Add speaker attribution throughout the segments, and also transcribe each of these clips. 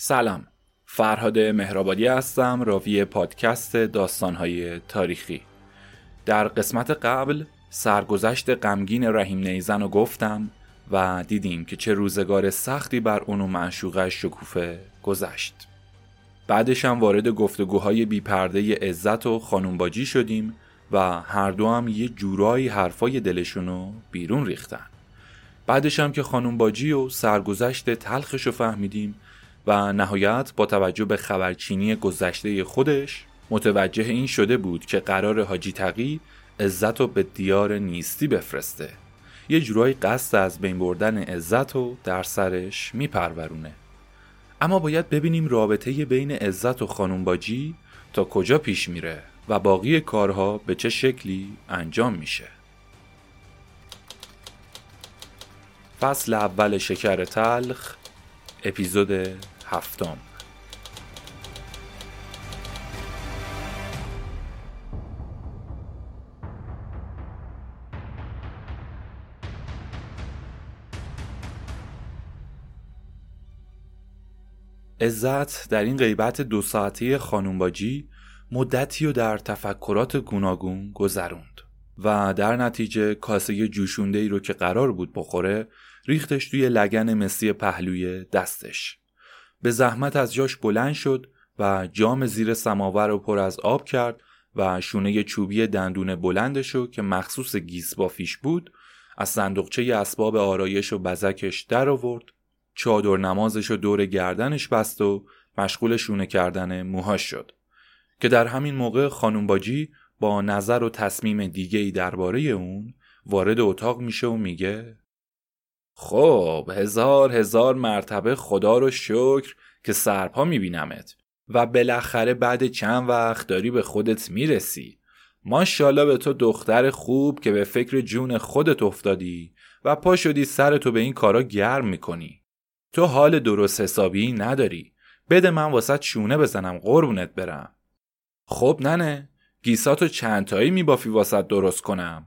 Speaker 1: سلام. فرهاد مهرآبادی هستم راوی پادکست داستانهای تاریخی. در قسمت قبل سرگذشت غمگین رحیم نیزن رو گفتم و دیدیم که چه روزگار سختی بر اون و معشوقش شکوفه گذشت. بعدش هم وارد گفتگوهای بیپرده عزت و خانومباجی شدیم و هر دو هم یه جورایی حرفای دلشونو بیرون ریختن. بعدش هم که خانم باجی و سرگذشت تلخش رو فهمیدیم و نهایت با توجه به خبرچینی گذشته خودش متوجه این شده بود که قرار حاجی تقی عزت رو به دیار نیستی بفرسته. یه جورایی قصد از بین بردن عزت رو در سرش میپرورونه. اما باید ببینیم رابطه بین عزت و خانم باجی تا کجا پیش میره و باقی کارها به چه شکلی انجام میشه. فصل اول شکر تلخ اپیزود هفتم. عزت در این غیبت دو ساعته خانومباجی مدتی و در تفکرات گوناگون گذروند و در نتیجه کاسه جوشونده ای رو که قرار بود بخوره ریختش توی لگن مسی پهلوی دستش. به زحمت از جاش بلند شد و جام زیر سماور رو پر از آب کرد و شونه چوبی دندون بلندش رو که مخصوص گیس بافیش بود از صندوقچه اسباب آرایش و بزکش در آورد. چادر نمازش رو دور گردنش بست و مشغول شونه کردن موهاش شد. که در همین موقع خانم باجی با نظر و تصمیم دیگه ای درباره اون وارد اتاق میشه و میگه خب هزار هزار مرتبه خدا رو شکر که سرپا میبینمت و بالاخره بعد چند وقت داری به خودت می‌رسی. ماشاءالله به تو دختر خوب که به فکر جون خودت افتادی و پا شدی سرتو به این کارا گرم می‌کنی. تو حال درست حسابی نداری. بده من واسط شونه بزنم قربونت برم. خب ننه گیساتو چند تایی میبافی واسط درست کنم؟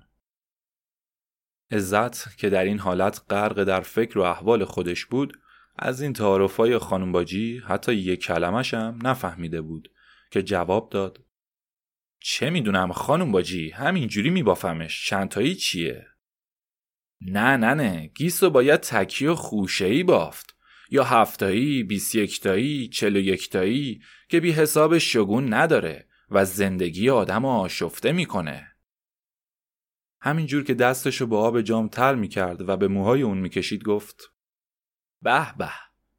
Speaker 1: عزت که در این حالت غرق در فکر و احوال خودش بود از این تعارفای خانم باجی حتی یک کلمش هم نفهمیده بود که جواب داد. چه می‌دونم خانم باجی همینجوری میبافمش. چندتایی چیه؟ نه نه نه. گیس باید تکی و خوشهی بافت. یا هفتایی، بیس یکتایی، چل و یکتایی که بی حساب شگون نداره و زندگی آدم آشفته می‌کنه. همینجور که دستشو با آب جام تر می‌کرد و به موهای اون می‌کشید گفت به به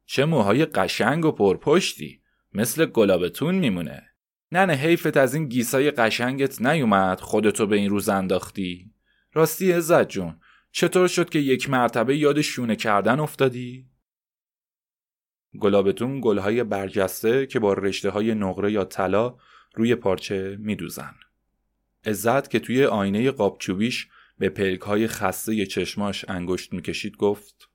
Speaker 1: چه موهای قشنگ و پرپشتی مثل گلابتون میمونه نه نه حیفت از این گیسای قشنگت نیومد خودتو به این روز انداختی راستی عزت جون چطور شد که یک مرتبه یاد شونه کردن افتادی؟ گلابتون گلهای برجسته که با رشته های نقره یا طلا روی پارچه میدوزن. عزت که توی آینه قابچوبیش به پلک های خسته چشماش انگشت می‌کشید گفت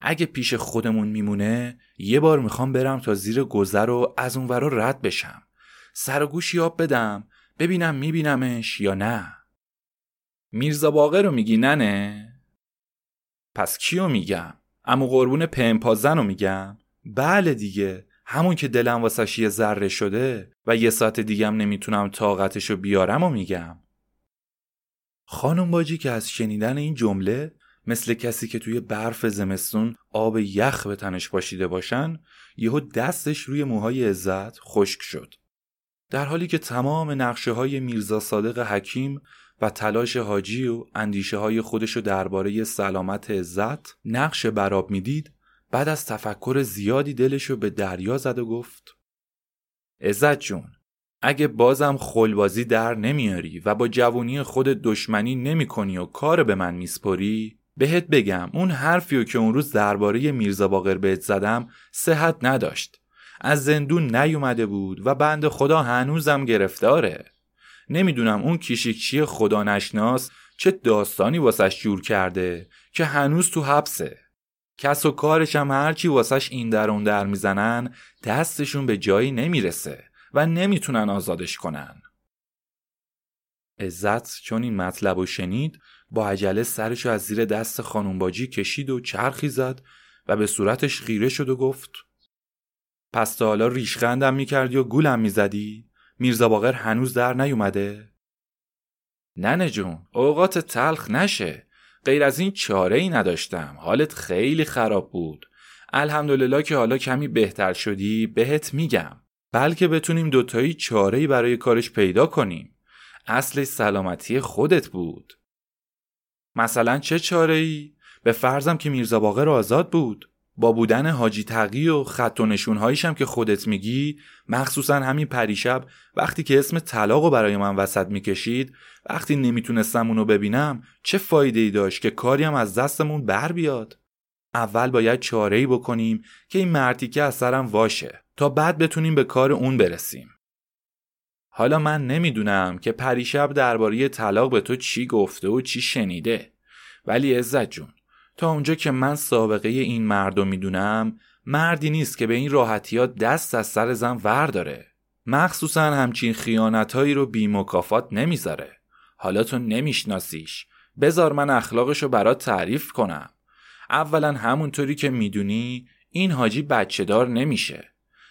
Speaker 1: اگه پیش خودمون میمونه یه بار می‌خوام برم تا زیر گذر و از اون ورا رد بشم سر و گوش یاب بدم ببینم میبینمش یا نه میرزا باقر رو میگی ننه؟ پس کیو میگم؟ امو قربون پمپازن رو میگم؟ بله دیگه همون که دلم واسش یه ذره شده و یه ساعت دیگم نمی‌تونم طاقتشو بیارم و میگم. خانم باجی که از شنیدن این جمله مثل کسی که توی برف زمستون آب یخ به تنش پاشیده باشن یهو دستش روی موهای عزت خشک شد. در حالی که تمام نقشه های میرزا صادق حکیم و تلاش حاجی و اندیشه های خودشو درباره سلامت عزت نقش براب می‌دید بعد از تفکر زیادی دلشو به دریا زد و گفت عزت جون اگه بازم خلبازی در نمیاری و با جوونی خود دشمنی نمی کنی و کار به من میسپری بهت بگم اون حرفیو که اون روز درباره میرزا باقر بهت زدم صحت نداشت. از زندون نیومده بود و بند خدا هنوزم گرفتاره. نمی‌دونم اون کیشیکچی خدا نشناس چه داستانی واسش جور کرده که هنوز تو حبسه. کس و کارش هم هرچی واسش این در اون در می‌زنن دستشون به جایی نمی‌رسه و نمی‌تونن آزادش کنن. عزت چون این مطلب رو شنید با عجله سرشو از زیر دست خانومباجی کشید و چرخی زد و به صورتش خیره شد و گفت پس تا حالا ریشخندم می‌کردی و گولم می‌زدی؟ میرزا باقر هنوز در نیومده؟ ننه جون اوقات تلخ نشه. غیر از این چاره ای نداشتم. حالت خیلی خراب بود. الحمدلله که حالا کمی بهتر شدی بهت میگم. بلکه بتونیم دوتایی چاره ای برای کارش پیدا کنیم. اصل سلامتی خودت بود. مثلا چه چاره ای؟ به فرضم که میرزا باقر آزاد بود. با بودن حاجی تقی و خط و نشونهاییش هم که خودت میگی مخصوصا همین پریشب وقتی که اسم طلاق رو برای من وسط می‌کشید وقتی نمی‌تونستم اونو ببینم چه فایده ای داشت که کاری هم از دستمون بر بیاد؟ اول باید چاره ای بکنیم که این مرتیکه از سرم واشه تا بعد بتونیم به کار اون برسیم. حالا من نمی‌دونم که پریشب درباره طلاق به تو چی گفته و چی شنیده. ولی عزت جون تا اونجا که من سابقه این مرد رو می‌دونم مردی نیست که به این راحتی ها دست از سر زن ور داره مخصوصا همچین خیانتهایی رو بی مکافات نمی‌ذاره. حالا تو نمیشناسیش. بزار من اخلاقش رو برات تعریف کنم. اولا همونطوری که می‌دونی این حاجی بچه دار نمیشه.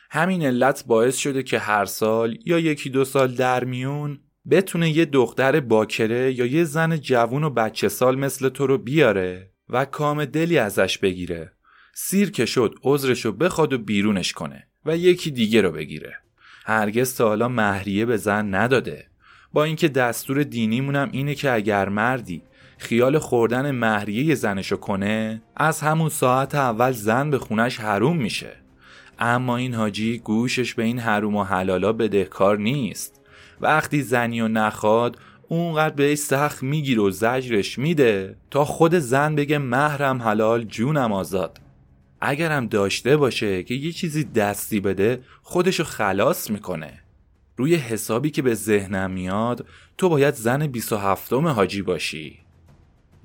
Speaker 1: همین علت باعث شده که هر سال یا یکی دو سال در میون بتونه یه دختر باکره یا یه زن جوون و بچه سال مثل تو رو بیاره. و کام دلی ازش بگیره. سیر که شد عذرشو بخواد و بیرونش کنه و یکی دیگه رو بگیره. هرگز تا حالا مهریه به زن نداده. با اینکه دستور دینیمونم اینه که اگر مردی خیال خوردن مهریه زنشو کنه از همون ساعت اول زن به خونش حروم میشه. اما این حاجی گوشش به این حروم و حلالا بدهکار نیست. وقتی زنی و نخواد اونقدر بهش سخت می‌گیره و زجرش میده تا خود زن بگه مهرم حلال جونم آزاد. اگرم داشته باشه که یه چیزی دستی بده خودشو خلاص می‌کنه. روی حسابی که به ذهنم میاد تو باید زن 27 حاجی باشی.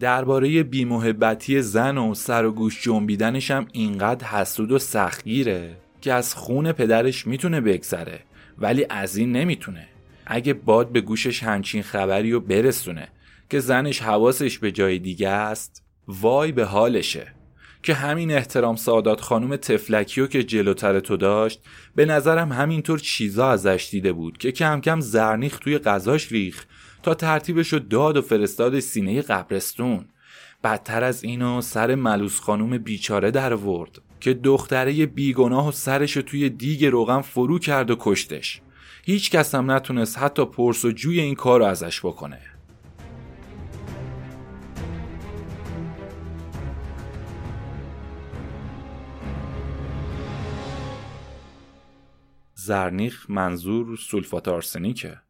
Speaker 1: درباره بیمحبتی زن و سر و گوش جنبیدنش هم اینقدر حسود و سختگیره که از خون پدرش می‌تونه بگذره ولی از این نمی‌تونه. اگه باد به گوشش همچین خبری رو برسونه که زنش حواسش به جای دیگه است وای به حالشه. که همین احترام سادات خانم تفلکیو که جلوتر تو داشت به نظرم همینطور چیزا ازش دیده بود که کم کم زرنیخ توی غذاش ریخ تا ترتیبشو داد و فرستاد سینه قبرستون. بدتر از اینو سر ملوس خانوم بیچاره در ورد که دختره بیگناه و سرشو توی دیگ روغن فرو کرد و کشتش. هیچ کس هم نتونست حتی پرس و جوی این کار رو ازش بکنه. زرنیخ منظور سولفات آرسنیکه.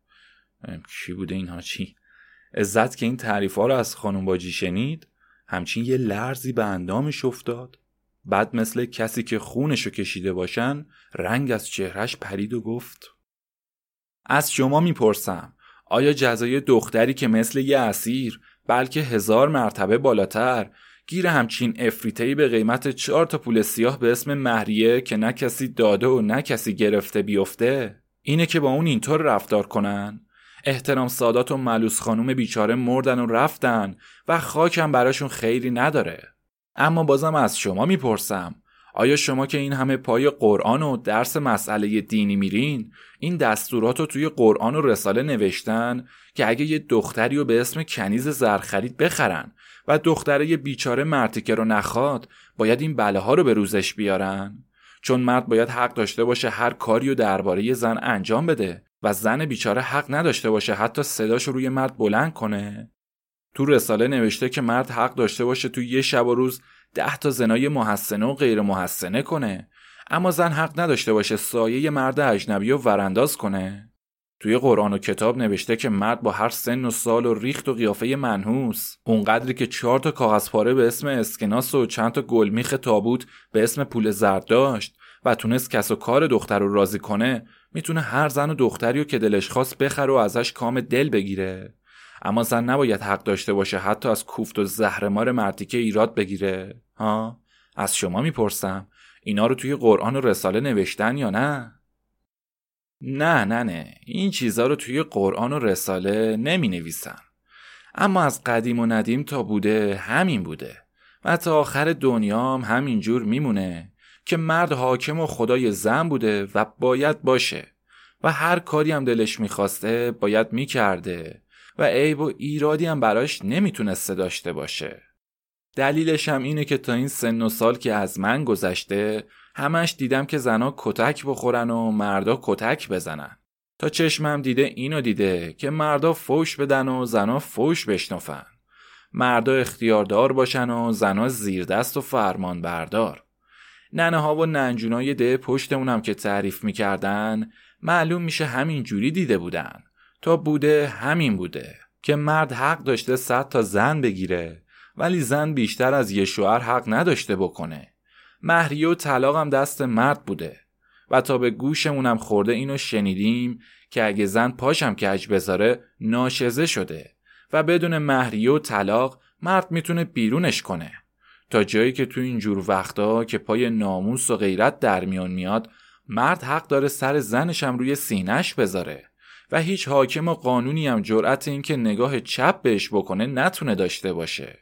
Speaker 1: کی بوده این چی؟ عزت که این تعریف ها رو از خانم باجی شنید همچین یه لرزی به اندامش افتاد. بعد مثل کسی که خونشو کشیده باشن رنگ از چهرش پرید و گفت از شما می‌پرسم آیا جزای دختری که مثل یه اسیر بلکه هزار مرتبه بالاتر گیر همچین افریتهی به قیمت چهار تا پول سیاه به اسم مهریه که نه کسی داده و نه کسی گرفته بیفته؟ اینه که با اون اینطور رفتار کنن؟ احترام سادات و ملوس خانوم بیچاره مردن و رفتن و خاکم براشون خیلی نداره. اما بازم از شما می‌پرسم آیا شما که این همه پای قرآن و درس مسئله دینی میرین این دستورات رو توی قرآن و رساله نوشتن که اگه یه دختری رو به اسم کنیز زرخرید بخرن و دختره بیچاره مرتیکه رو نخواد باید این بله ها رو به روزش بیارن؟ چون مرد باید حق داشته باشه هر کاری رو درباره زن انجام بده و زن بیچاره حق نداشته باشه حتی صداش روی مرد بلند کنه. تو رساله نوشته که مرد حق داشته باشه تو یه شب و روز ده تا زنای محسنه و غیر محسنه کنه. اما زن حق نداشته باشه سایه مرد اجنبی و ورانداز کنه. توی قرآن و کتاب نوشته که مرد با هر سن و سال و ریخت و قیافه منحوس. اونقدری که چهار تا کاغذ پاره به اسم اسکناس و چند تا گلمیخ تابوت به اسم پول زرد داشت و تونست کس و کار دختر رو راضی کنه می‌تونه هر زن و دختری رو که دلش خواست بخره و ازش کام دل بگیره. اما زن نباید حق داشته باشه حتی از کوفت و زهرمار مرتیکه ایراد بگیره. ها؟ از شما می‌پرسم اینا رو توی قرآن و رساله نوشتن یا نه؟ نه نه نه. این چیزا رو توی قرآن و رساله نمی نویسن اما از قدیم و ندیم تا بوده همین بوده و تا آخر دنیام همینجور میمونه که مرد حاکم و خدای زن بوده و باید باشه و هر کاری هم دلش می‌خواسته باید می‌کرده. و عیب و ایرادی هم براش نمی‌تونسته داشته باشه. دلیلش هم اینه که تا این سن و سال که از من گذشته همش دیدم که زنا کتک بخورن و مردا کتک بزنن. تا چشمم دیده اینو دیده که مردا فوش بدن و زنا فوش بشنفن مردا اختیاردار باشن و زنا زیردست و فرمان بردار ننه ها و ننجونای ده پشتمونم که تعریف می‌کردن معلوم میشه همین جوری دیده بودن. تا بوده همین بوده که مرد حق داشته صد تا زن بگیره ولی زن بیشتر از یه شوهر حق نداشته بکنه. مهریه و طلاقم دست مرد بوده و تا به گوشمونم خورده اینو شنیدیم که اگه زن پاشم کج بذاره ناشزه شده و بدون مهریه و طلاق مرد می‌تونه بیرونش کنه. تا جایی که تو اینجور وقتا که پای ناموس و غیرت در میان میاد مرد حق داره سر زنشم روی سینش بذاره. و هیچ حاکم و قانونی هم جرأت این که نگاه چپ بهش بکنه نتونه داشته باشه.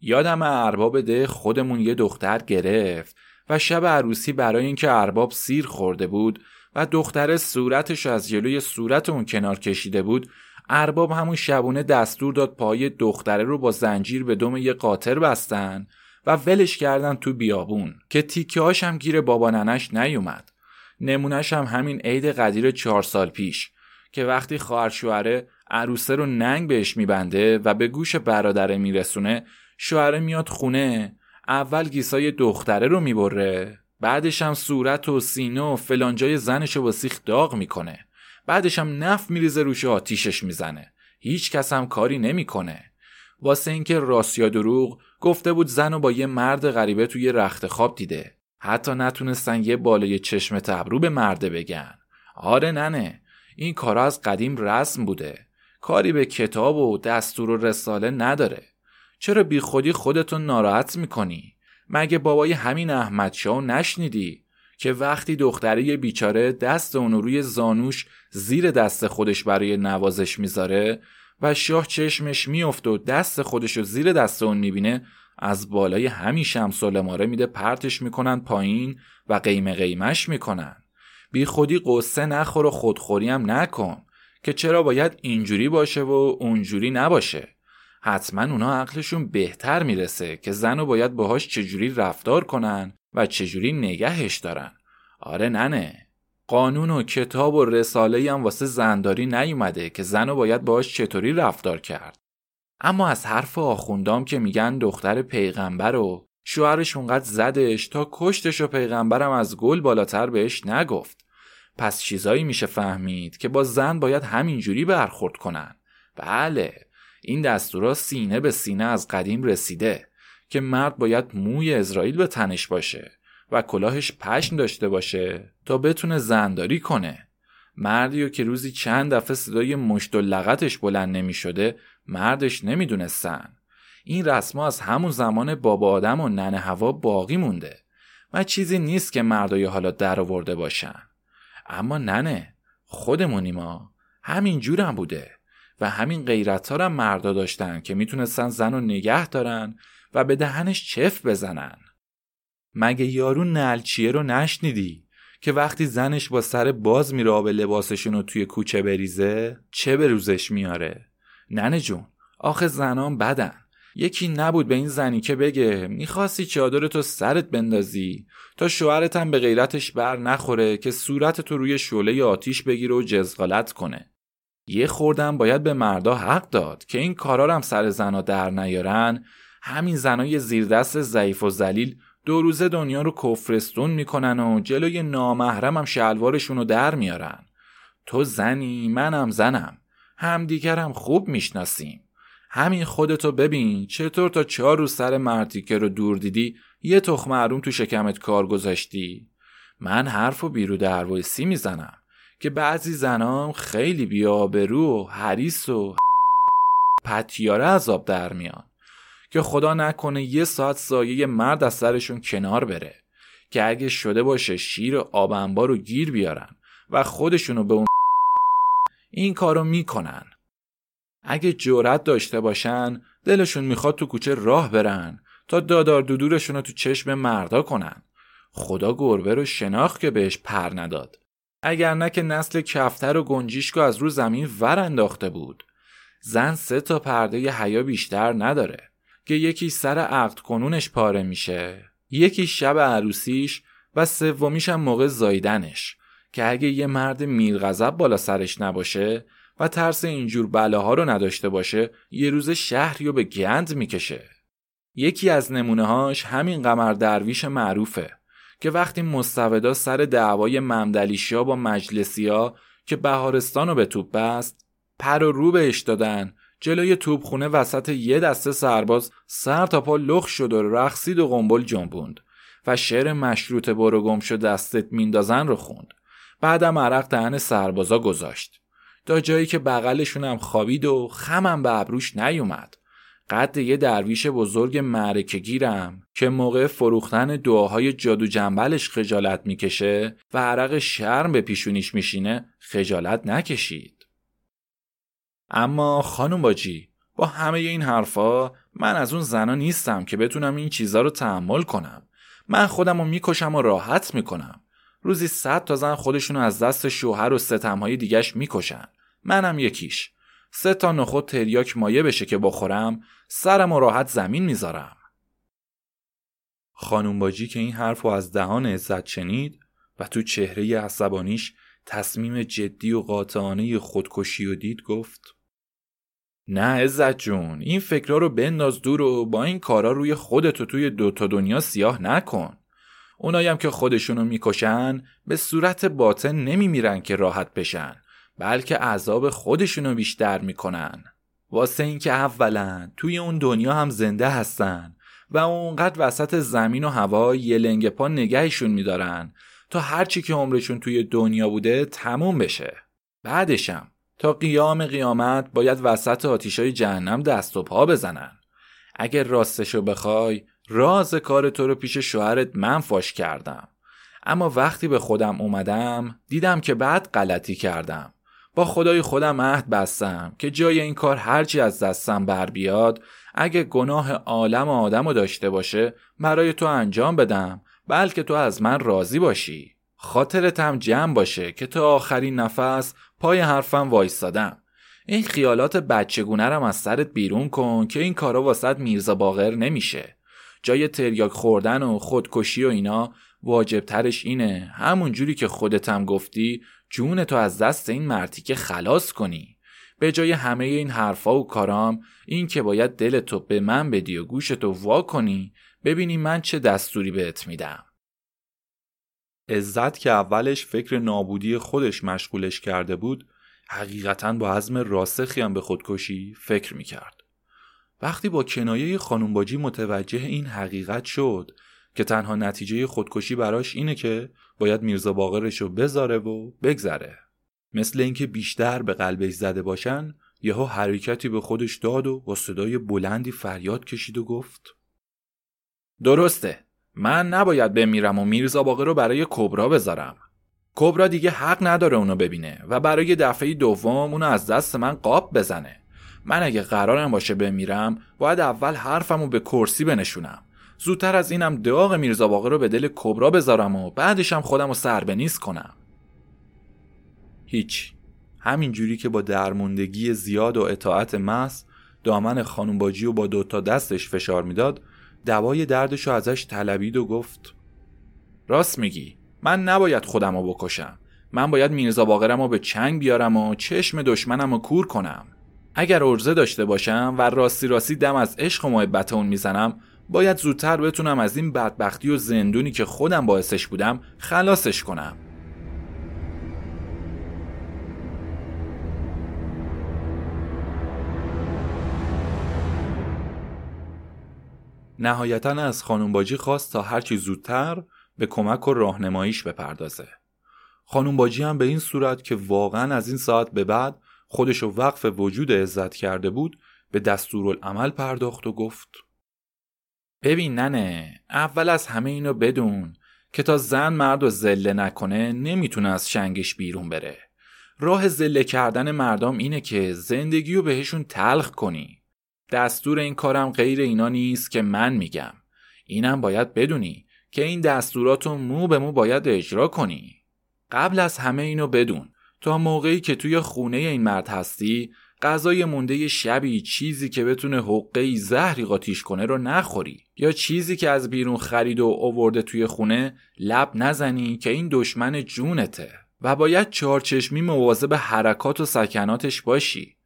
Speaker 1: یادم ارباب ده خودمون یه دختر گرفت و شب عروسی برای اینکه ارباب سیر خورده بود و دختر صورتش از جلوی صورت اون کنار کشیده بود ارباب همون شبونه دستور داد پای دختره رو با زنجیر به دم یه قاطر بستن و ولش کردن تو بیابون که تیکه هم گیر بابا ننش نیومد. نمونش هم همین عید قدیر چهار سال پیش که وقتی خواهر شوهره عروسه رو ننگ بهش میبنده و به گوش برادره میرسونه شوهره میاد خونه اول گیسای دختره رو می‌بره بعدش هم صورت و سینه و فلانجای زنش رو با سیخ داغ می‌کنه بعدش هم نف میریزه روش آتیشش می‌زنه. هیچ کس هم کاری نمی‌کنه. واسه اینکه راست یا دروغ گفته بود زن و با یه مرد غریبه توی رخت خواب دیده. حتی نتونستن یه بالای چشم تبرو به مرده بگن. آره ننه این کارا از قدیم رسم بوده. کاری به کتاب و دستور و رساله نداره. چرا بی خودی خودتون ناراحت می‌کنی؟ مگه بابای همین احمد شاو نشنیدی که وقتی دختره بیچاره دست اونو روی زانوش زیر دست خودش برای نوازش می‌ذاره و شاه چشمش میفته و دست خودشو زیر دست اون می‌بینه از بالای همین شمس ماره میده پرتش می‌کنن پایین و قیمه قیمش می‌کنن. بی خودی قصه نخور و خودخوری هم نکن که چرا باید اینجوری باشه و اونجوری نباشه. حتما اونا عقلشون بهتر می‌رسه که زن و باید باهاش چجوری رفتار کنن و چجوری نگهش دارن. آره ننه قانون و کتاب و رساله هم واسه زنداری نیومده که زن و باید باهاش چطوری رفتار کرد. اما از حرف آخوندام که میگن دختر پیغمبر و شوهرش اونقدر زدش تا کشتش و پیغمبرم از گل بالاتر بهش نگفت. پس چیزایی میشه فهمید که با زن باید همینجوری برخورد کنن. بله این دستورا سینه به سینه از قدیم رسیده که مرد باید موی اسرائیل به تنش باشه و کلاهش پشن داشته باشه تا بتونه زنداری کنه. مردی که روزی چند دفعه صدای مشت و لغتش بلند نمی شده مردش نمی‌دونستن. این رسما از همون زمان بابا آدم و ننه هوا باقی مونده و چیزی نیست که مردای حالا در آورده باشن. اما ننه خودمونی ما. همین جورم بوده و همین غیرت ها مردا داشتن که می‌تونستن زن رو نگه دارن و به دهنش چف بزنن. مگه یارو نلچیه رو نشنیدی که وقتی زنش با سر باز میره آب لباسشون رو توی کوچه بریزه چه به روزش میاره؟ ننه جون آخه زنان بدن. یکی نبود به این زنی که بگه می‌خواستی چادر تو سرت بندازی؟ تا شوهرت هم به غیرتش بر نخوره که صورت تو روی شعله آتیش بگیره و جزغالت کنه. یه خوردم باید به مردا حق داد که این کارا هم سر زنا در نیارن. همین زنای زیردست ضعیف و ذلیل دو روزه دنیا رو کفرستون می‌کنن و جلوی نامحرم هم شلوارشون رو در میارن. تو زنی منم زنم. همدیگرم خوب می‌شناسیم. همین خودتو ببین چطور تا چهار روز سر مرتیکه رو دور دیدی یه تخم معروم تو شکمت کار گذاشتی. من حرف و بیرو دروایسی می‌زنم که بعضی زنام خیلی بیابرو و حریص و پتیاره عذاب در میان که خدا نکنه یه ساعت سایه مرد از سرشون کنار بره که اگه شده باشه شیر آبنبار رو گیر بیارن و خودشونو به اون این کارو می‌کنن. اگه جرأت داشته باشن دلشون می‌خواد تو کوچه راه برن تا دادار دودورشون رو تو چشم مردا کنن. خدا گربه رو شناخت که بهش پر نداد. اگر نه که نسل کفتر و گنجیشکو از رو زمین ور انداخته بود. زن سه تا پرده ی حیا بیشتر نداره. که یکی سر عقد کنونش پاره میشه یکی شب عروسیش و سومیش هم موقع زایدنش که اگه یه مرد میرغضب بالا سرش نباشه و ترس اینجور بلاها رو نداشته باشه یه روز شهری رو به گند می‌کشه. یکی از نمونه هاش همین قمر درویش معروفه که وقتی مستودا سر دعوای ممدلیشیا با مجلسیا که بهارستان رو به توپ بست پر و رو بهش دادن جلوی توپخونه وسط یه دسته سرباز سر تا پا لخ شد و رقصید و قنبل جنبوند و شعر مشروط برو گم شد دستت میندازن رو خوند. بعدم عرق دهن سربازا گذاشت. تا جایی که بغلشون هم خوابید و خمم به ابروش نیومد. قد یه درویش بزرگ معرکه گیرم که موقع فروختن دعاهای جادو جنبلش خجالت می‌کشه و عرق شرم به پیشونیش میشینه خجالت نکشید. اما خانم باجی با همه این حرفا من از اون زنا نیستم که بتونم این چیزا رو تحمل کنم. من خودم رو می‌کشم و راحت می‌کنم. روزی صد تا زن خودشونو از دست شوهر و ستمهای دیگش می‌کشن. منم یکیش. سه تا نخود تریاک مایه بشه که بخورم سرم و راحت زمین می‌ذارم. خانوم باجی که این حرف رو از دهان عزت شنید و تو چهره عصبانیش تصمیم جدی و قاطعانه خودکشی و دید گفت نه عزت جون این فکرها رو بنداز دور و با این کارا روی خودتو توی دوتا دنیا سیاه نکن. اونایم که خودشونو می‌کشن به صورت باطن نمیمیرن که راحت بشن بلکه عذاب خودشونو بیشتر می‌کنن. واسه اینکه اولا توی اون دنیا هم زنده هستن و اونقدر وسط زمین و هوا یه لنگ پا نگهشون میدارن تا هرچی که عمرشون توی دنیا بوده تموم بشه. بعدشم تا قیام قیامت باید وسط آتیشای جهنم دست و پا بزنن. اگر راستشو بخوای راز کار تو رو پیش شوهرت من فاش کردم. اما وقتی به خودم اومدم دیدم که بعد غلطی کردم. با خدای خودم عهد بستم که جای این کار هرچی از دستم بر بیاد اگه گناه عالم آدم رو داشته باشه برای تو انجام بدم بلکه تو از من راضی باشی. خاطرت هم جمع باشه که تا آخرین نفس پای حرفم وایستادم. این خیالات بچگونه رم از سرت بیرون کن که این کارا واسط میرزا باغر نمیشه. جای تریاک خوردن و خودکشی و اینا واجب ترش اینه. همون جوری که خودتم گفتی جون تو از دست این مرتیکه خلاص کنی. به جای همه این حرفا و کارام این که باید دل تو به من بدی و گوش تو وا کنی ببینی من چه دستوری بهت میدم. عزت که اولش فکر نابودی خودش مشغولش کرده بود حقیقتا با عزم راسخی هم به خودکشی فکر می‌کرد. وقتی با کنایه خانومباجی متوجه این حقیقت شد که تنها نتیجه خودکشی براش اینه که باید میرزا باقرش رو بذاره و بگذره. مثل اینکه بیشتر به قلبش زده باشن یهو حرکتی به خودش داد و با صدای بلندی فریاد کشید و گفت درسته من نباید بمیرم و میرزا باقر رو برای کبرا بذارم. کبرا دیگه حق نداره اونو ببینه و برای دفعه دوم اونو از دست من قاب بزنه. من اگه قرارم باشه بمیرم باید اول حرفمو به کرسی بنشونم. زودتر از اینم داغ میرزا باقر رو به دل کبرا بذارم و بعدشم خودم رو سر نیست کنم. هیچ. همینجوری که با درموندگی زیاد و اطاعت محض دامن خانم باجی و با دوتا دستش فشار می‌داد دوای دردش رو ازش طلبید و گفت راست میگی من نباید خودم رو بکشم. من باید میرزا باقرم رو به چنگ بیارم و چشم دشمنم رو کور کنم. اگر ارزه داشته باشم و راستی راستی دم از عشق و محبت اون می‌زنم باید زودتر بتونم از این بدبختی و زندونی که خودم باعثش بودم خلاصش کنم نهایتا از خانم باجی خواست تا هرچی زودتر به کمک و راهنماییش بپردازه. خانم باجی هم به این صورت که واقعا از این ساعت به بعد خودش رو وقف وجود عزت کرده بود به دستورالعمل پرداخت و گفت ببین ننه اول از همه اینو بدون که تا زن مرد و زله نکنه نمی‌تونه از شنگش بیرون بره. راه زله کردن مردم اینه که زندگی رو بهشون تلخ کنی. دستور این کارم غیر اینا نیست که من میگم. اینم باید بدونی که این دستورات رو مو به مو باید اجرا کنی. قبل از همه اینو بدون. تا موقعی که توی خونه این مرد هستی غذای مونده شبی چیزی که بتونه حقه زهری قاتیش کنه رو نخوری. یا چیزی که از بیرون خرید و اوورده توی خونه لب نزنی که این دشمن جونته. و باید چارچشمی مواظب حرکات و سکناتش باشی.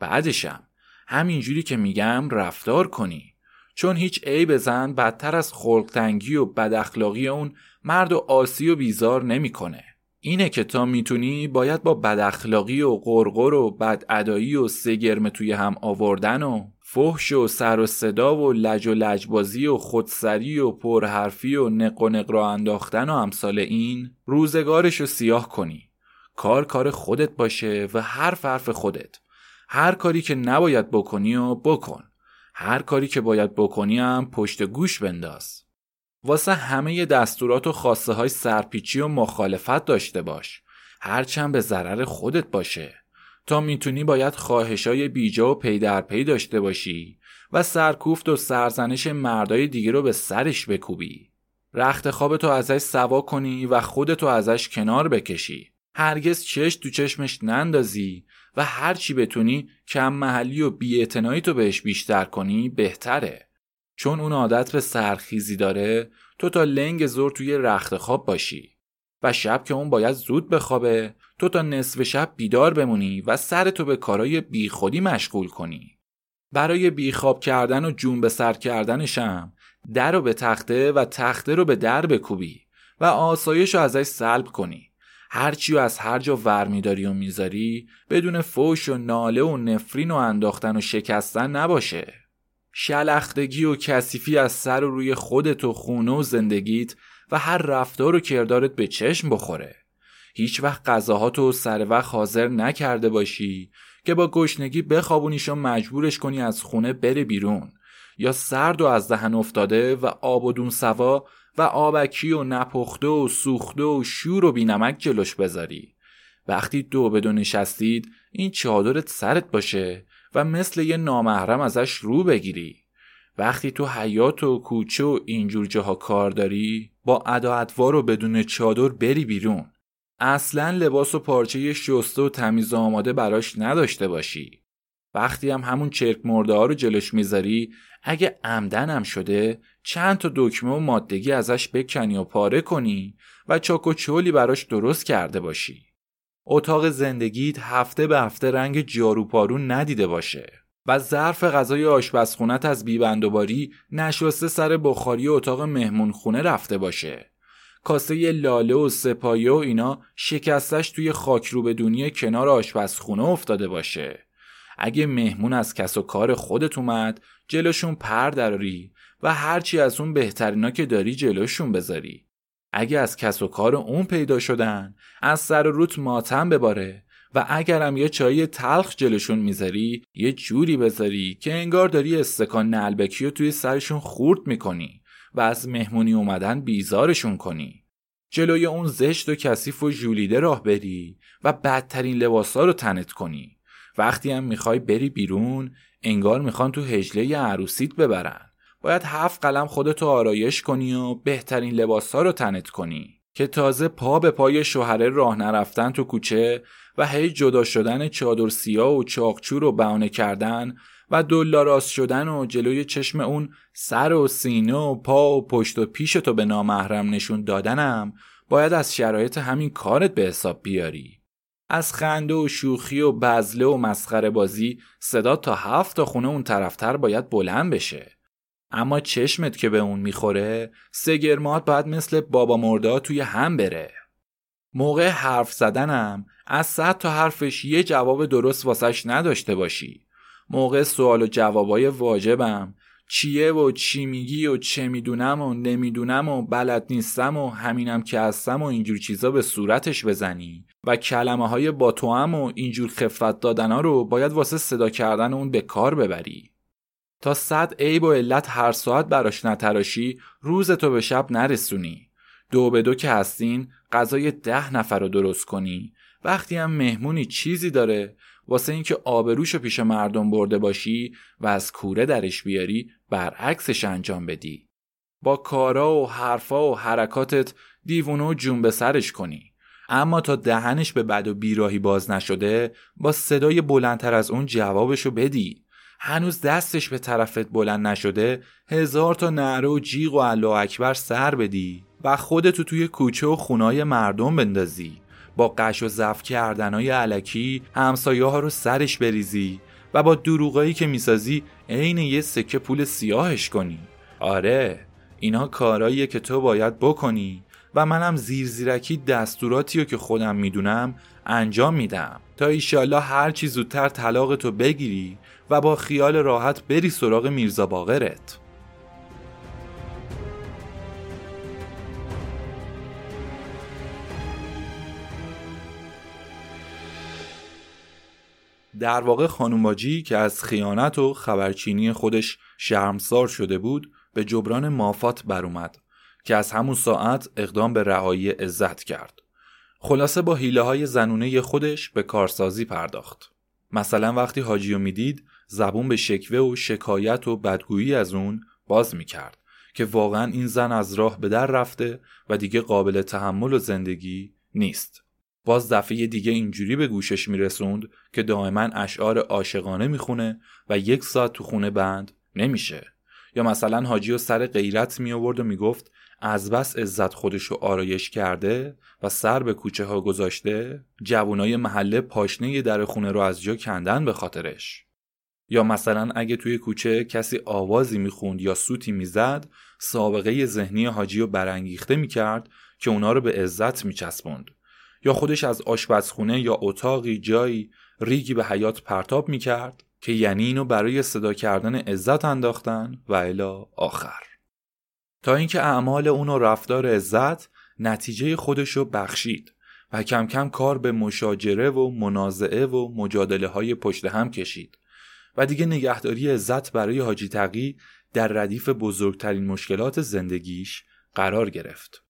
Speaker 1: بعدشم همینجوری که میگم رفتار کنی. چون هیچ عیب زن بدتر از خلقتنگی و بداخلاقی اون مرد و آسی و بیزار نمی‌کنه. اینه که تا می‌تونی باید با بداخلاقی و قرقر و بدعدایی و سگرم توی هم آوردن و فحش و سر و صدا و لج و لجبازی و خودسری و پرحرفی و نق و نق را انداختن و امثال این روزگارش رو سیاه کنی. کار کار خودت باشه و هر فرف خودت. هر کاری که نباید بکنی و بکن. هر کاری که باید بکنی هم پشت گوش بنداز. واسه همه دستورات و خواسته های سرپیچی و مخالفت داشته باش. هرچند به ضرر خودت باشه. تا می‌تونی باید خواهش های بیجا و پی در پی داشته باشی و سرکوفت و سرزنش مردای دیگه رو به سرش بکوبی. رخت خوابتو ازش سوا کنی و خودتو ازش کنار بکشی. هرگز چش تو چشمش نندازی و هرچی بتونی کم محلی و بیاعتنایی تو بهش بیشتر کنی بهتره. چون اون عادت به سرخیزی داره تو تا لنگ زور توی رخت خواب باشی. و شب که اون باید زود بخوابه تو تا نصف شب بیدار بمونی و سرتو به کارای بیخودی مشغول کنی. برای بیخواب کردن و جون به سر کردنشم در رو به تخته و تخته رو به در بکوبی و آسایش رو ازش سلب کنی. هرچی و از هر جا ور میداری و می‌ذاری بدون فوش و ناله و نفرین و انداختن و شکستن نباشه. شلختگی و کثیفی از سر و روی خودت و خونه و زندگیت و هر رفتار و کردارت به چشم بخوره. هیچ وقت غذاهاتو سر وقت حاضر نکرده باشی که با گشنگی بخوابونیش و مجبورش کنی از خونه بره بیرون. یا سرد و از دهن افتاده و آب و دون سوا و آبکی و نپخته و سوخته و شور و بینمک جلوش بذاری. وقتی دو به دو نشستید این چادرت سرت باشه. و مثل یه نامحرم ازش رو بگیری. وقتی تو حیات و کوچه و اینجور جاها کار داری با ادا و بدون چادر بری بیرون. اصلا لباس و پارچه شسته و تمیز آماده براش نداشته باشی. وقتی هم همون چرک مرده ها رو جلوش می‌ذاری اگه عمدنم شده چند تا دکمه و مادگی ازش بکنی و پاره کنی و چاک و چولی براش درست کرده باشی. اتاق زندگیت هفته به هفته رنگ جارو پارو ندیده باشه و ظرف غذای آشپزخونت از بیبندوباری نشسته سر بخاری اتاق مهمون خونه رفته باشه. کاسه لاله و سپایه و اینا شکستش توی خاک رو به دنیا کنار آشپزخونه افتاده باشه. اگه مهمون از کس و کار خودت اومد جلوشون پر دراری و هرچی از اون بهترینا که داری جلوشون بذاری اگه از کس و کار اون پیدا شدن از سر روت ماتم بباره و اگرم یه چای تلخ جلوشون می‌ذاری یه جوری بذاری که انگار داری استکان نلبکی رو توی سرشون خورد می‌کنی و از مهمونی اومدن بیزارشون کنی. جلوی اون زشت و کثیف و ژولیده راه بری و بدترین لباسا رو تنت کنی. وقتی هم می‌خوای بری بیرون انگار می‌خوان تو هجله عروسیت ببرن. باید هفت قلم خودتو آرایش کنی و بهترین لباسا رو تنت کنی که تازه پا به پای شوهره راه نرفتن تو کوچه و هی جدا شدن چادر سیاه و چاقچور رو بهانه کردن و دلاراست شدن و جلوی چشم اون سر و سینه و پا و پشت و پیش تو به نامحرم نشون دادنم باید از شرایط همین کارت به حساب بیاری. از خنده و شوخی و بزله و مسخره بازی صدا تا هفت تا خونه اون طرفتر باید بلند بشه. اما چشمت که به اون می‌خوره سگرمات باید مثل بابا مرده توی هم بره. موقع حرف زدنم از صد تا حرفش یه جواب درست واسش نداشته باشی. موقع سوال و جوابای واجبم چیه و چی میگی و چه می‌دونم و نمی‌دونم و بلد نیستم و همینم که هستم و اینجور چیزا به صورتش بزنی و کلمه های با تو هم و اینجور خفت دادن ها رو باید واسه صدا کردن اون به کار ببری. تا صد عیب و علت هر ساعت براش نتراشی روز تو به شب نرسونی. دو به دو که هستین غذای ده نفر رو درست کنی. وقتی هم مهمونی چیزی داره. واسه اینکه آبروشو پیش مردم برده باشی و از کوره درش بیاری برعکسش انجام بدی. با کارا و حرفا و حرکاتت دیوونه جون به سرش کنی. اما تا دهنش به بد و بیراهی باز نشده با صدای بلندتر از اون جوابشو بدی. هنوز دستش به طرفت بلند نشده هزار تا نعره و جیغ و الله اکبر سر بدی و خودتو توی کوچه و خونای مردم بندازی. با قش و زف کردنای علکی همسایه ها رو سرش بریزی و با دروغایی که می‌سازی عین یه سکه پول سیاهش کنی. آره اینا کاراییه که تو باید بکنی و منم زیر زیرکی دستوراتی رو که خودم می‌دونم انجام میدم. تا ایشالله هر چی زودتر طلاق تو بگیری و با خیال راحت بری سراغ میرزا باقرت در واقع خانوماجی که از خیانت و خبرچینی خودش شرمسار شده بود به جبران مافات بر اومد که از همون ساعت اقدام به رهایی عزت کرد. خلاصه با حیله های زنونه خودش به کارسازی پرداخت. مثلا وقتی حاجی می‌دید زبون به شکوه و شکایت و بدگویی از اون باز می‌کرد که واقعا این زن از راه به در رفته و دیگه قابل تحمل و زندگی نیست. باز دفعه دیگه اینجوری به گوشش میرسوند که دائما اشعار عاشقانه می‌خونه و یک ساعت تو خونه بند نمیشه یا مثلا حاجی و سر غیرت می آورد و می‌گفت از بس عزت خودشو آرایش کرده و سر به کوچه ها گذاشته جوانای محله پاشنه در خونه رو از جا کندن به خاطرش یا مثلا اگه توی کوچه کسی آوازی می‌خوند یا سوتی می‌زد سابقه ذهنی حاجی رو برانگیخته می‌کرد که اونا رو به عزت میچسبوند. یا خودش از آشپزخونه یا اتاقی جایی ریگی به حیات پرتاب می‌کرد که یعنی اینو برای صدا کردن عزت انداختن و الا آخر. تا اینکه اعمال اون و رفتار عزت نتیجه خودشو بخشید و کم کم کار به مشاجره و منازعه و مجادله های پشت هم کشید. و دیگه نگهداری عزت برای حاجی تقی در ردیف بزرگترین مشکلات زندگیش قرار گرفت.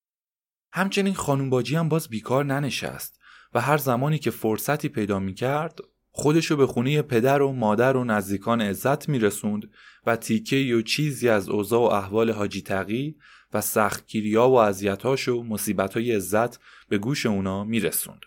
Speaker 1: همچنین خانم باجی هم باز بیکار ننشست و هر زمانی که فرصتی پیدا می کرد خودشو به خونه پدر و مادر و نزدیکان عزت میرسوند و تیکه و چیزی از اوضاع و احوال حاجی تقی و سختگیریا و اذیتاش و مصیبتهای عزت به گوش اونا میرسوند.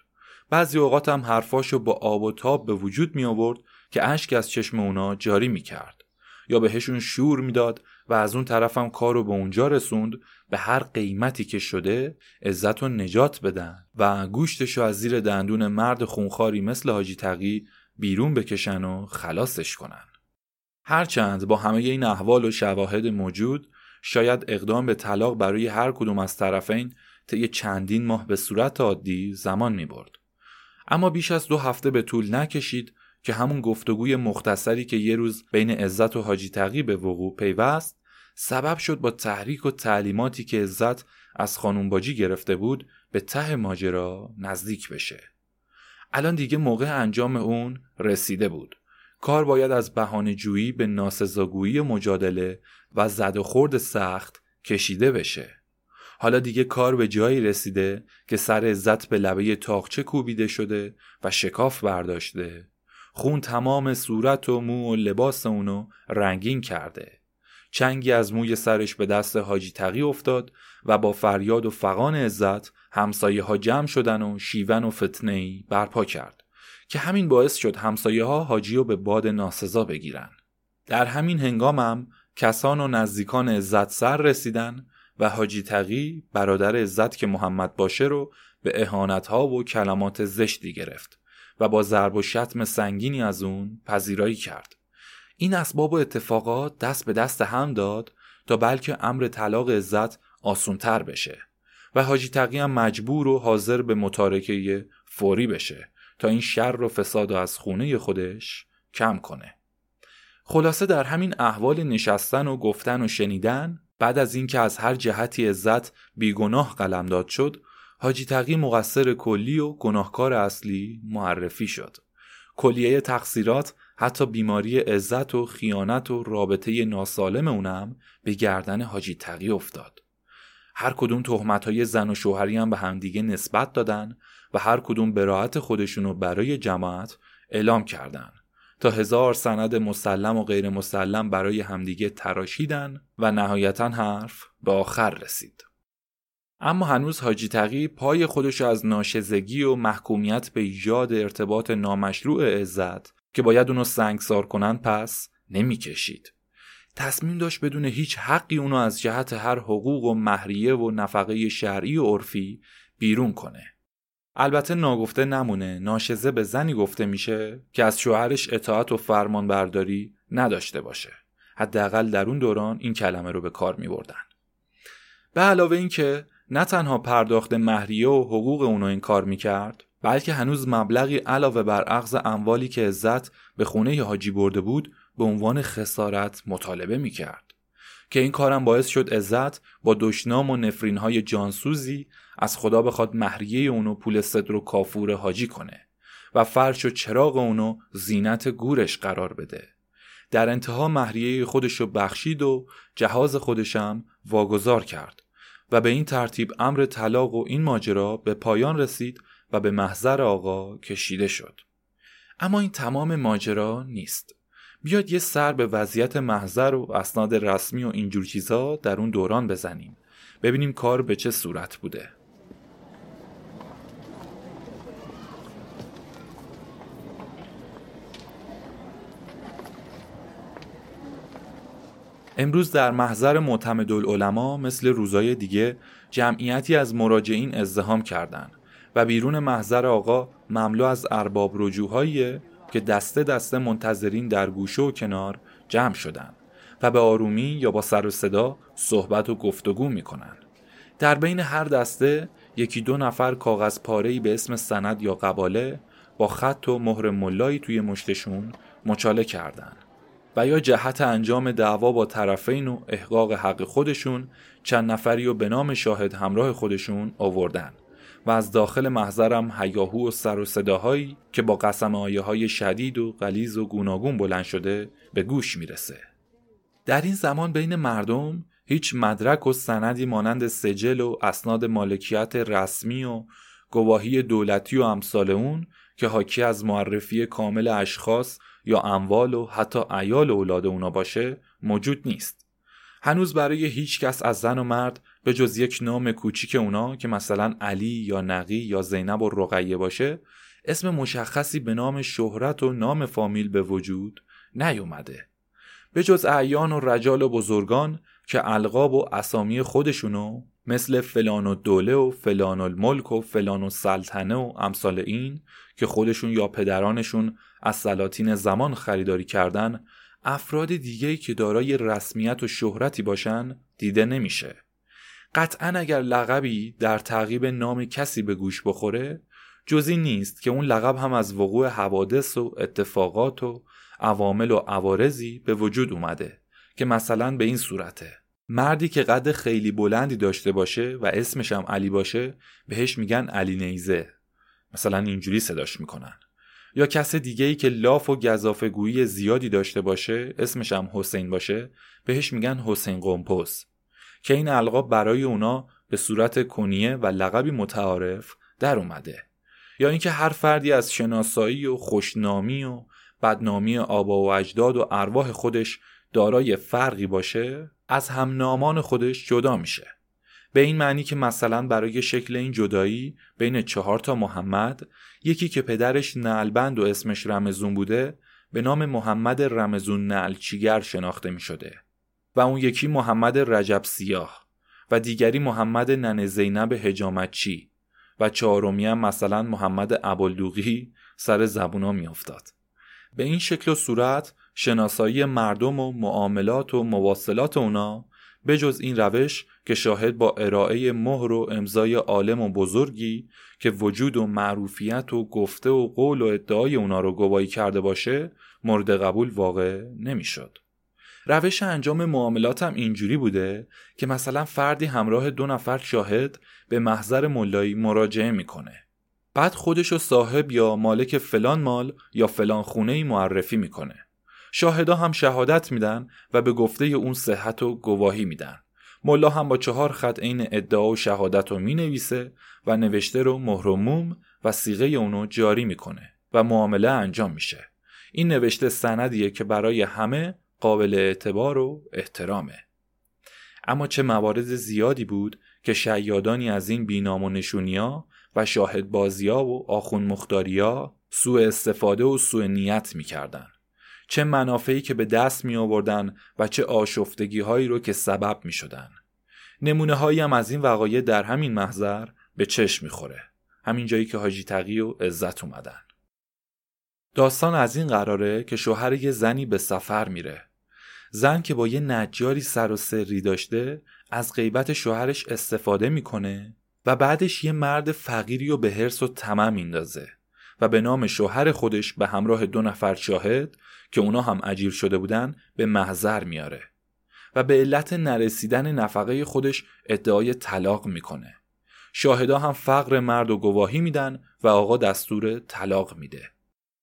Speaker 1: بعضی اوقات هم حرفاشو با آب و تاب به وجود می آورد که اشک از چشم اونا جاری می کرد. یا بهشون شور می‌داد و از اون طرفم کار رو به اونجا رسوند به هر قیمتی که شده عزت و نجات بدن و گوشتشو از زیر دندون مرد خونخاری مثل حاجی تقی بیرون بکشن و خلاصش کنن. هرچند با همه این احوال و شواهد موجود شاید اقدام به طلاق برای هر کدوم از طرفین طی چندین ماه به صورت عادی زمان می برد. اما بیش از دو هفته به طول نکشید که همون گفتگوی مختصری که یه روز بین عزت و حاجی تقی به وقوع پیوست سبب شد با تحریک و تعلیماتی که عزت از خانم باجی گرفته بود به ته ماجرا نزدیک بشه. الان دیگه موقع انجام اون رسیده بود. کار باید از بهانه جویی به ناسزاگویی مجادله و زد و خورد سخت کشیده بشه. حالا دیگه کار به جایی رسیده که سر عزت به لبه تاقچه کوبیده شده و شکاف برداشته. خون تمام صورت و مو و لباس اونو رنگین کرده. چنگی از موی سرش به دست حاجی تقی افتاد و با فریاد و فقان عزت همسایه ها جمع شدن و شیون و فتنه ای برپا کرد که همین باعث شد همسایه ها حاجی رو به باد ناسزا بگیرن در همین هنگامم کسان و نزدیکان عزت سر رسیدن و حاجی تقی برادر عزت که محمد باشه رو به اهانت ها و کلمات زشتی گرفت و با ضرب و شتم سنگینی از اون پذیرایی کرد. این اسباب و اتفاقات دست به دست هم داد تا بلکه امر طلاق عزت آسونتر بشه و حاجی تقی هم مجبور و حاضر به متارکه فوری بشه تا این شر و فساد و از خونه خودش کم کنه. خلاصه در همین احوال نشستن و گفتن و شنیدن بعد از اینکه از هر جهتی عزت بیگناه قلمداد شد حاجی تقی مقصر کلی و گناهکار اصلی معرفی شد کلیه تقصیرات حتی بیماری عزت و خیانت و رابطه ناسالم اونم به گردن حاجی تقی افتاد هر کدوم تهمت های زن و شوهری هم به همدیگه نسبت دادن و هر کدوم براعت خودشونو برای جماعت اعلام کردن تا هزار سند مسلم و غیر مسلم برای همدیگه تراشیدن و نهایتا حرف به آخر رسید. اما هنوز حاجی تقی پای خودش از ناشزگی و محکومیت به ایجاد ارتباط نامشروع عزت که باید اونو سنگسار کنن پس نمی‌کشید. تصمیم داشت بدون هیچ حقی اونو از جهت هر حقوق و مهریه و نفقه شرعی و عرفی بیرون کنه. البته ناگفته نمونه ناشزه به زنی گفته میشه که از شوهرش اطاعت و فرمان برداری نداشته باشه. حداقل در اون دوران این کلمه رو به کار می بردن. به علاوه اینکه نه تنها پرداخت مهریه و حقوق اونو این کار می‌کرد بلکه هنوز مبلغی علاوه بر عقض اموالی که عزت به خونه حاجی برده بود به عنوان خسارت مطالبه می‌کرد. که این کارم باعث شد عزت با دشنام و نفرین های جانسوزی از خدا بخواد مهریه اونو پول صدر و کافور حاجی کنه و فرش و چراغ اونو زینت گورش قرار بده. در انتها مهریه خودش رو بخشید و جهاز خودشم واگذار کرد. و به این ترتیب امر طلاق و این ماجرا به پایان رسید و به محضر آقا کشیده شد. اما این تمام ماجرا نیست. بیاد یه سر به وضعیت محضر و اسناد رسمی و اینجور چیزا در اون دوران بزنیم. ببینیم کار به چه صورت بوده. امروز در محضر معتمد العلماء مثل روزای دیگه جمعیتی از مراجعین ازدهام کردند و بیرون محضر آقا مملو از ارباب رجوهاییه که دسته دسته منتظرین در گوشه و کنار جمع شدن و به آرومی یا با سر و صدا صحبت و گفتگو می‌کنن در بین هر دسته یکی دو نفر کاغذ پاره‌ای به اسم سند یا قباله با خط و مهر ملایی توی مشتشون مچاله کردند. و یا جهت انجام دعوا با طرفین و احقاق حق خودشون چند نفری و به نام شاهد همراه خودشون آوردن و از داخل محضرم هیاهو و سر و صداهایی که با قسم آیه های شدید و غلیز و گوناگون بلند شده به گوش می‌رسه. در این زمان بین مردم هیچ مدرک و سندی مانند سجل و اسناد مالکیت رسمی و گواهی دولتی و امثال اون که حاکی از معرفی کامل اشخاص یا اموال و حتی ایال اولاد اونا باشه موجود نیست. هنوز برای هیچ کس از زن و مرد به جز یک نام کوچیک اونا که مثلا علی یا نقی یا زینب و رقیه باشه اسم مشخصی به نام شهرت و نام فامیل به وجود نیومده. به جز اعیان و رجال و بزرگان که القاب و اسامی خودشونو مثل فلان و دوله و فلان الملک و فلان و سلطنه و امثال این که خودشون یا پدرانشون از سلاطین زمان خریداری کردن افراد دیگهی که دارای رسمیت و شهرتی باشن دیده نمیشه. قطعا اگر لقبی در تعقیب نام کسی به گوش بخوره جزی نیست که اون لقب هم از وقوع حوادث و اتفاقات و عوامل و عوارضی به وجود اومده که مثلا به این صورته. مردی که قد خیلی بلندی داشته باشه و اسمش هم علی باشه بهش میگن علی نیزه. مثلا اینجوری صداش می‌کنن. یا کس دیگه ای که لاف و گذافه گویی زیادی داشته باشه اسمش هم حسین باشه بهش میگن حسین قمپوس. که این القاب برای اونا به صورت کنیه و لقبی متعارف در اومده. یا اینکه هر فردی از شناسایی و خوشنامی و بدنامی آبا و اجداد و ارواح خودش دارای فرقی باشه از هم نامان خودش جدا میشه. به این معنی که مثلا برای شکل این جدایی بین چهار تا محمد یکی که پدرش نلبند و اسمش رمزون بوده به نام محمد رمزون نلچیگر شناخته می شده و اون یکی محمد رجب سیاه و دیگری محمد نن زینب هجامتچی و چهارمی هم مثلا محمد ابوالدوغی سر زبونا میافتاد. به این شکل و صورت شناسایی مردم و معاملات و مواصلات اونا به جز این روش که شاهد با ارائه مهر و امضای عالم و بزرگی که وجود و معروفیت و گفته و قول و ادعای اونا رو گواهی کرده باشه مورد قبول واقع نمی‌شد. روش انجام معاملات هم اینجوری بوده که مثلا فردی همراه دو نفر شاهد به محضر ملایی مراجعه می‌کنه. بعد خودشو صاحب یا مالک فلان مال یا فلان خونه ای معرفی می‌کنه. شاهدا هم شهادت میدن و به گفته اون صحت و گواهی میدن. ملا هم با چهار خط عین ادعا و شهادت رو می نویسه و نوشته رو مهر و موم و سیغه اونو جاری می‌کنه و معامله انجام میشه. این نوشته سندیه که برای همه قابل اعتبار و احترامه. اما چه موارد زیادی بود که شیادانی از این بینام و نشونیا و شاهد بازیا و آخون مختاریا سوء استفاده و سوء نیت می‌کردن. چه منافعی که به دست می آوردن و چه آشفتگی هایی رو که سبب می شدن. نمونه هایی هم از این وقایع در همین محضر به چشم می‌خوره. همین جایی که حاجی تقی و عزت اومدن. داستان از این قراره که شوهر یه زنی به سفر میره. زن که با یه نجاری سر و سری داشته از غیبت شوهرش استفاده می‌کنه و بعدش یه مرد فقیری و به حرس و تمام میندازه و به نام شوهر خودش به همراه دو نفر شاهد که اونا هم اجیر شده بودن به محضر میاره و به علت نرسیدن نفقه خودش ادعای طلاق می‌کنه. شاهدا هم فقر مرد و گواهی میدن و آقا دستور طلاق میده.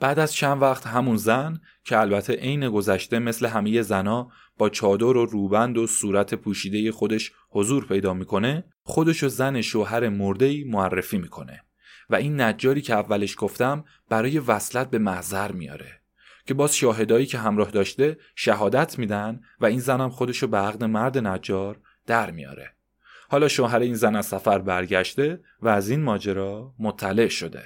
Speaker 1: بعد از چند وقت همون زن که البته عین گذشته مثل همه زنا با چادر و روبند و صورت پوشیده خودش حضور پیدا می‌کنه خودش و زن شوهر مرده معرفی می‌کنه. و این نجاری که اولش گفتم برای وصلت به محضر میاره. که باز شاهدایی که همراه داشته شهادت میدن و این زنم خودشو به عقد مرد نجار در میاره. حالا شوهر این زن از سفر برگشته و از این ماجرا مطلع شده.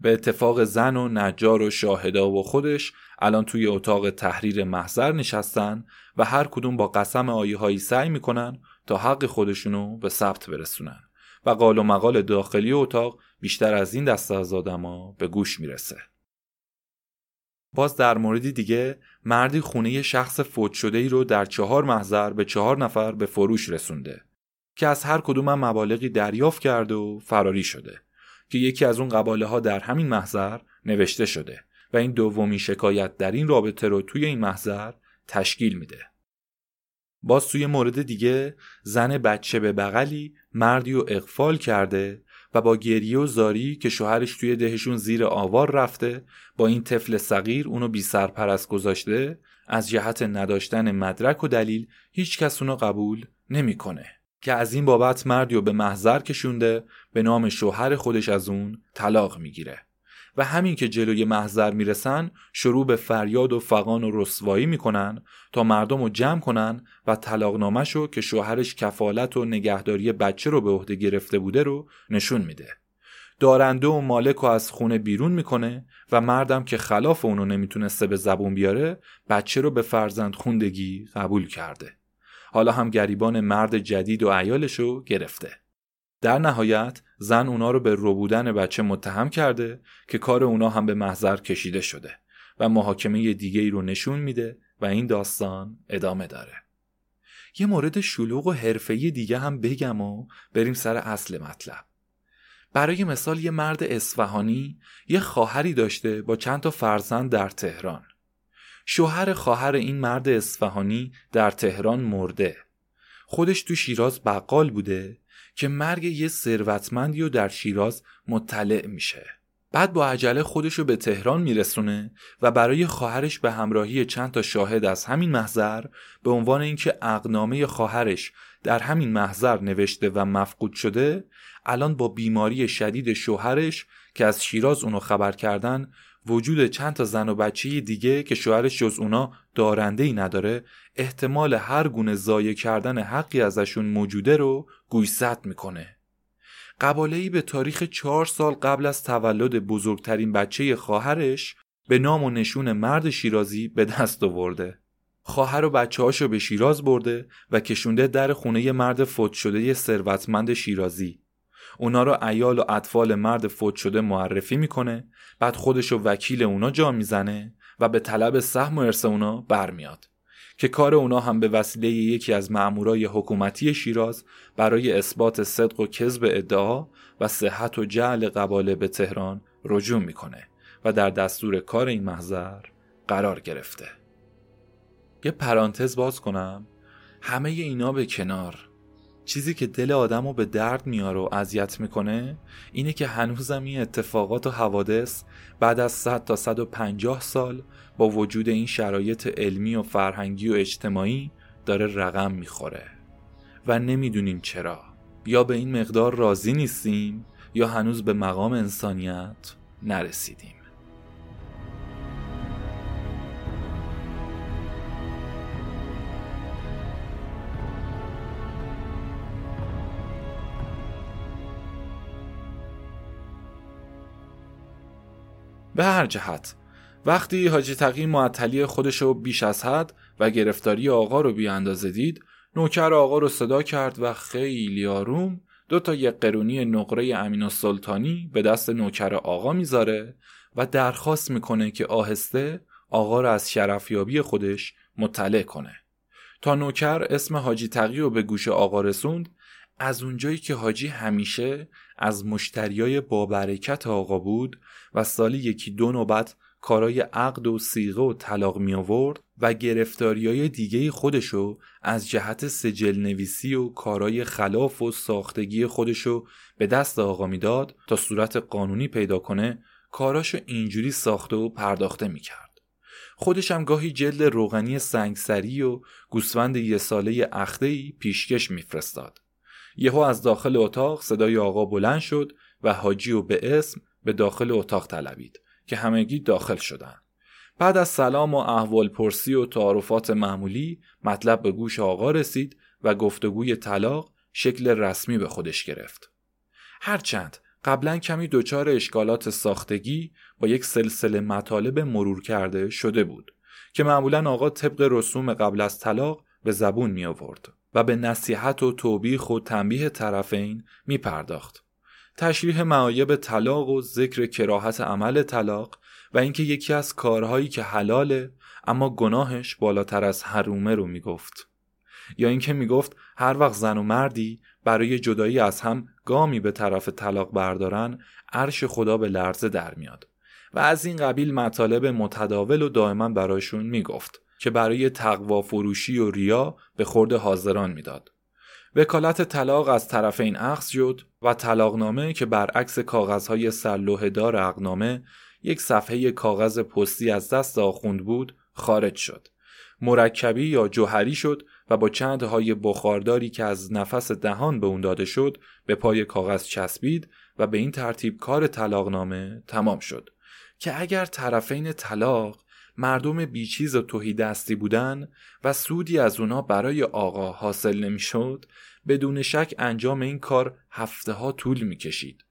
Speaker 1: به اتفاق زن و نجار و شاهدا و خودش الان توی اتاق تحریر محضر نشستن و هر کدوم با قسم آیه هایی سعی می‌کنن تا حق خودشونو به ثبت برسونن. و قال و مقال داخلی اتاق بیشتر از این دسته از آدما به گوش می‌رسه. باز در موردی دیگه مردی خونه شخص فوت شده ای رو در چهار محضر به چهار نفر به فروش رسونده که از هر کدوم مبالغی دریافت کرده و فراری شده که یکی از اون قباله ها در همین محضر نوشته شده و این دومی شکایت در این رابطه رو توی این محضر تشکیل میده. باز توی مورد دیگه زن بچه به بغلی مردی و اقفال کرده و با گریه و زاری که شوهرش توی دهشون زیر آوار رفته با این طفل صغیر اونو بی سرپرست گذاشته از جهت نداشتن مدرک و دلیل هیچ کس اونو قبول نمی‌کنه. که از این بابت مردی و به محضر کشونده به نام شوهر خودش از اون طلاق می‌گیره. و همین که جلوی محضر می‌رسن شروع به فریاد و فقان و رسوایی می‌کنن تا مردم رو جمع کنن و طلاقنامهشو که شوهرش کفالت و نگهداری بچه رو به عهده گرفته بوده رو نشون میده. دارنده و مالک رو از خونه بیرون می‌کنه و مردم که خلاف اونو نمی‌تونسته به زبون بیاره بچه رو به فرزند خوندگی قبول کرده. حالا هم گریبان مرد جدید و عیالشو گرفته. در نهایت زن اونا رو به روبودن بچه متهم کرده که کار اونا هم به محضر کشیده شده و محاکمه دیگه ای رو نشون میده و این داستان ادامه داره. یه مورد شلوغ و حرفه‌ای دیگه هم بگم و بریم سر اصل مطلب. برای مثال یه مرد اصفهانی یه خواهری داشته با چند تا فرزند در تهران. شوهر خواهر این مرد اصفهانی در تهران مرده. خودش تو شیراز بقال بوده که مرگ یه ثروتمندی و در شیراز مطلع میشه. بعد با عجله خودش رو به تهران میرسونه و برای خواهرش به همراهی چند تا شاهد از همین محضر به عنوان اینکه اقنامه خواهرش در همین محضر نوشته و مفقود شده الان با بیماری شدید شوهرش که از شیراز اونو خبر کردن وجود چند تا زن و بچه دیگه که شوهرش جز اونا دارنده ای نداره احتمال هر گونه ضایع کردن حقی ازشون موجوده رو گویست می‌کنه ای به تاریخ چهار سال قبل از تولد بزرگترین بچه خواهرش به نام و نشون مرد شیرازی به دست آورده. خواهر و بچه هاشو به شیراز برده و کشونده در خونه مرد فوت شده ثروتمند شیرازی. اونا رو ایال و اطفال مرد فوت شده معرفی می‌کنه بعد خودشو وکیل اونا جا می‌زنه و به طلب سهم و ارث اونا برمیاد. که کار اونا هم به وسیله یکی از مامورای حکومتی شیراز برای اثبات صدق و کذب ادعا و صحت و جعل قباله به تهران رجوع می‌کنه و در دستور کار این محضر قرار گرفته یه پرانتز باز کنم همه اینا به کنار چیزی که دل آدم رو به درد میاره و اذیت می‌کنه اینه که هنوزم این اتفاقات و حوادث بعد از 100 تا 150 سال با وجود این شرایط علمی و فرهنگی و اجتماعی داره رقم می‌خوره. و نمی‌دونیم چرا. یا به این مقدار راضی نیستیم یا هنوز به مقام انسانیت نرسیدیم. به هر جهت. وقتی حاجی تقی معطلی خودشو بیش از حد و گرفتاری آقا رو بی اندازه دید نوکر آقا رو صدا کرد و خیلی آروم دو تا یک قرونی نقره امین السلطانی به دست نوکر آقا می‌ذاره و درخواست می‌کنه که آهسته آقا رو از شرفیابی خودش مطلع کنه. تا نوکر اسم حاجی تقی رو به گوش آقا رسوند از اونجایی که حاجی همیشه از مشتریای بابرکت آقا بود و سالی یکی دو نوبت کارای عقد و سیغه و طلاق می آورد و گرفتاریای دیگه خودشو از جهت سجل نویسی و کارای خلاف و ساختگی خودشو به دست آقا می‌داد تا صورت قانونی پیدا کنه کاراشو اینجوری ساخته و پرداخته می‌کرد. خودش هم گاهی جلد روغنی سنگسری و گوسفند یه ساله اختهی پیشکش میفرستاد. یهو از داخل اتاق صدای آقا بلند شد و حاجی و به اسم به داخل اتاق طلبید که همگی داخل شدن. بعد از سلام و احوال پرسی و تعارفات معمولی مطلب به گوش آقا رسید و گفتگوی طلاق شکل رسمی به خودش گرفت. هرچند قبلا کمی دچار اشکالات ساختگی با یک سلسله مطالب مرور کرده شده بود که معمولا آقا طبق رسوم قبل از طلاق به زبون می آورد و به نصیحت و توبیخ و تنبیه طرفین می پرداخت. تشریح معایب طلاق و ذکر کراهت عمل طلاق و اینکه یکی از کارهایی که حلاله اما گناهش بالاتر از حرومه رو می‌گفت. یا اینکه می‌گفت هر وقت زن و مردی برای جدایی از هم گامی به طرف طلاق بردارن عرش خدا به لرزه در میاد. و از این قبیل مطالب متداول و دائما برایشون می‌گفت. که برای تقوا فروشی و ریا به خورد حاضران می‌داد. وکالت طلاق از طرفین اخذ شد و طلاقنامه که برعکس کاغذهای سرلوحه دار عقنامه یک صفحه کاغذ پستی از دست آخوند بود خارج شد. مرکبی یا جوهری شد و با چند های بخارداری که از نفس دهان به اون داده شد به پای کاغذ چسبید و به این ترتیب کار طلاقنامه تمام شد. که اگر طرفین طلاق مردم بیچیز و توهی دستی بودن و سودی از اونا برای آقا حاصل نمی‌شد بدون شک انجام این کار هفته ها طول می‌کشید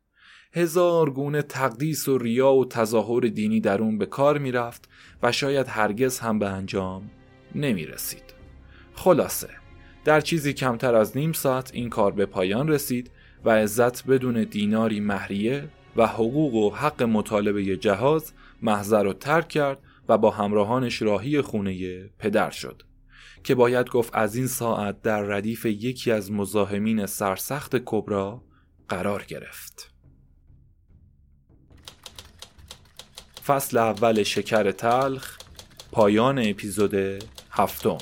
Speaker 1: هزار گونه تقدیس و ریا و تظاهر دینی در اون به کار می‌رفت و شاید هرگز هم به انجام نمی رسید. خلاصه در چیزی کمتر از نیم ساعت این کار به پایان رسید و عزت بدون دیناری مهریه و حقوق و حق مطالبه جهاز محضر رو ترک کرد و با همراهانش راهی خونه پدر شد که باید گفت از این ساعت در ردیف یکی از مزاحمین سرسخت کبرا قرار گرفت. فصل اول شکر تلخ پایان اپیزود هفتم.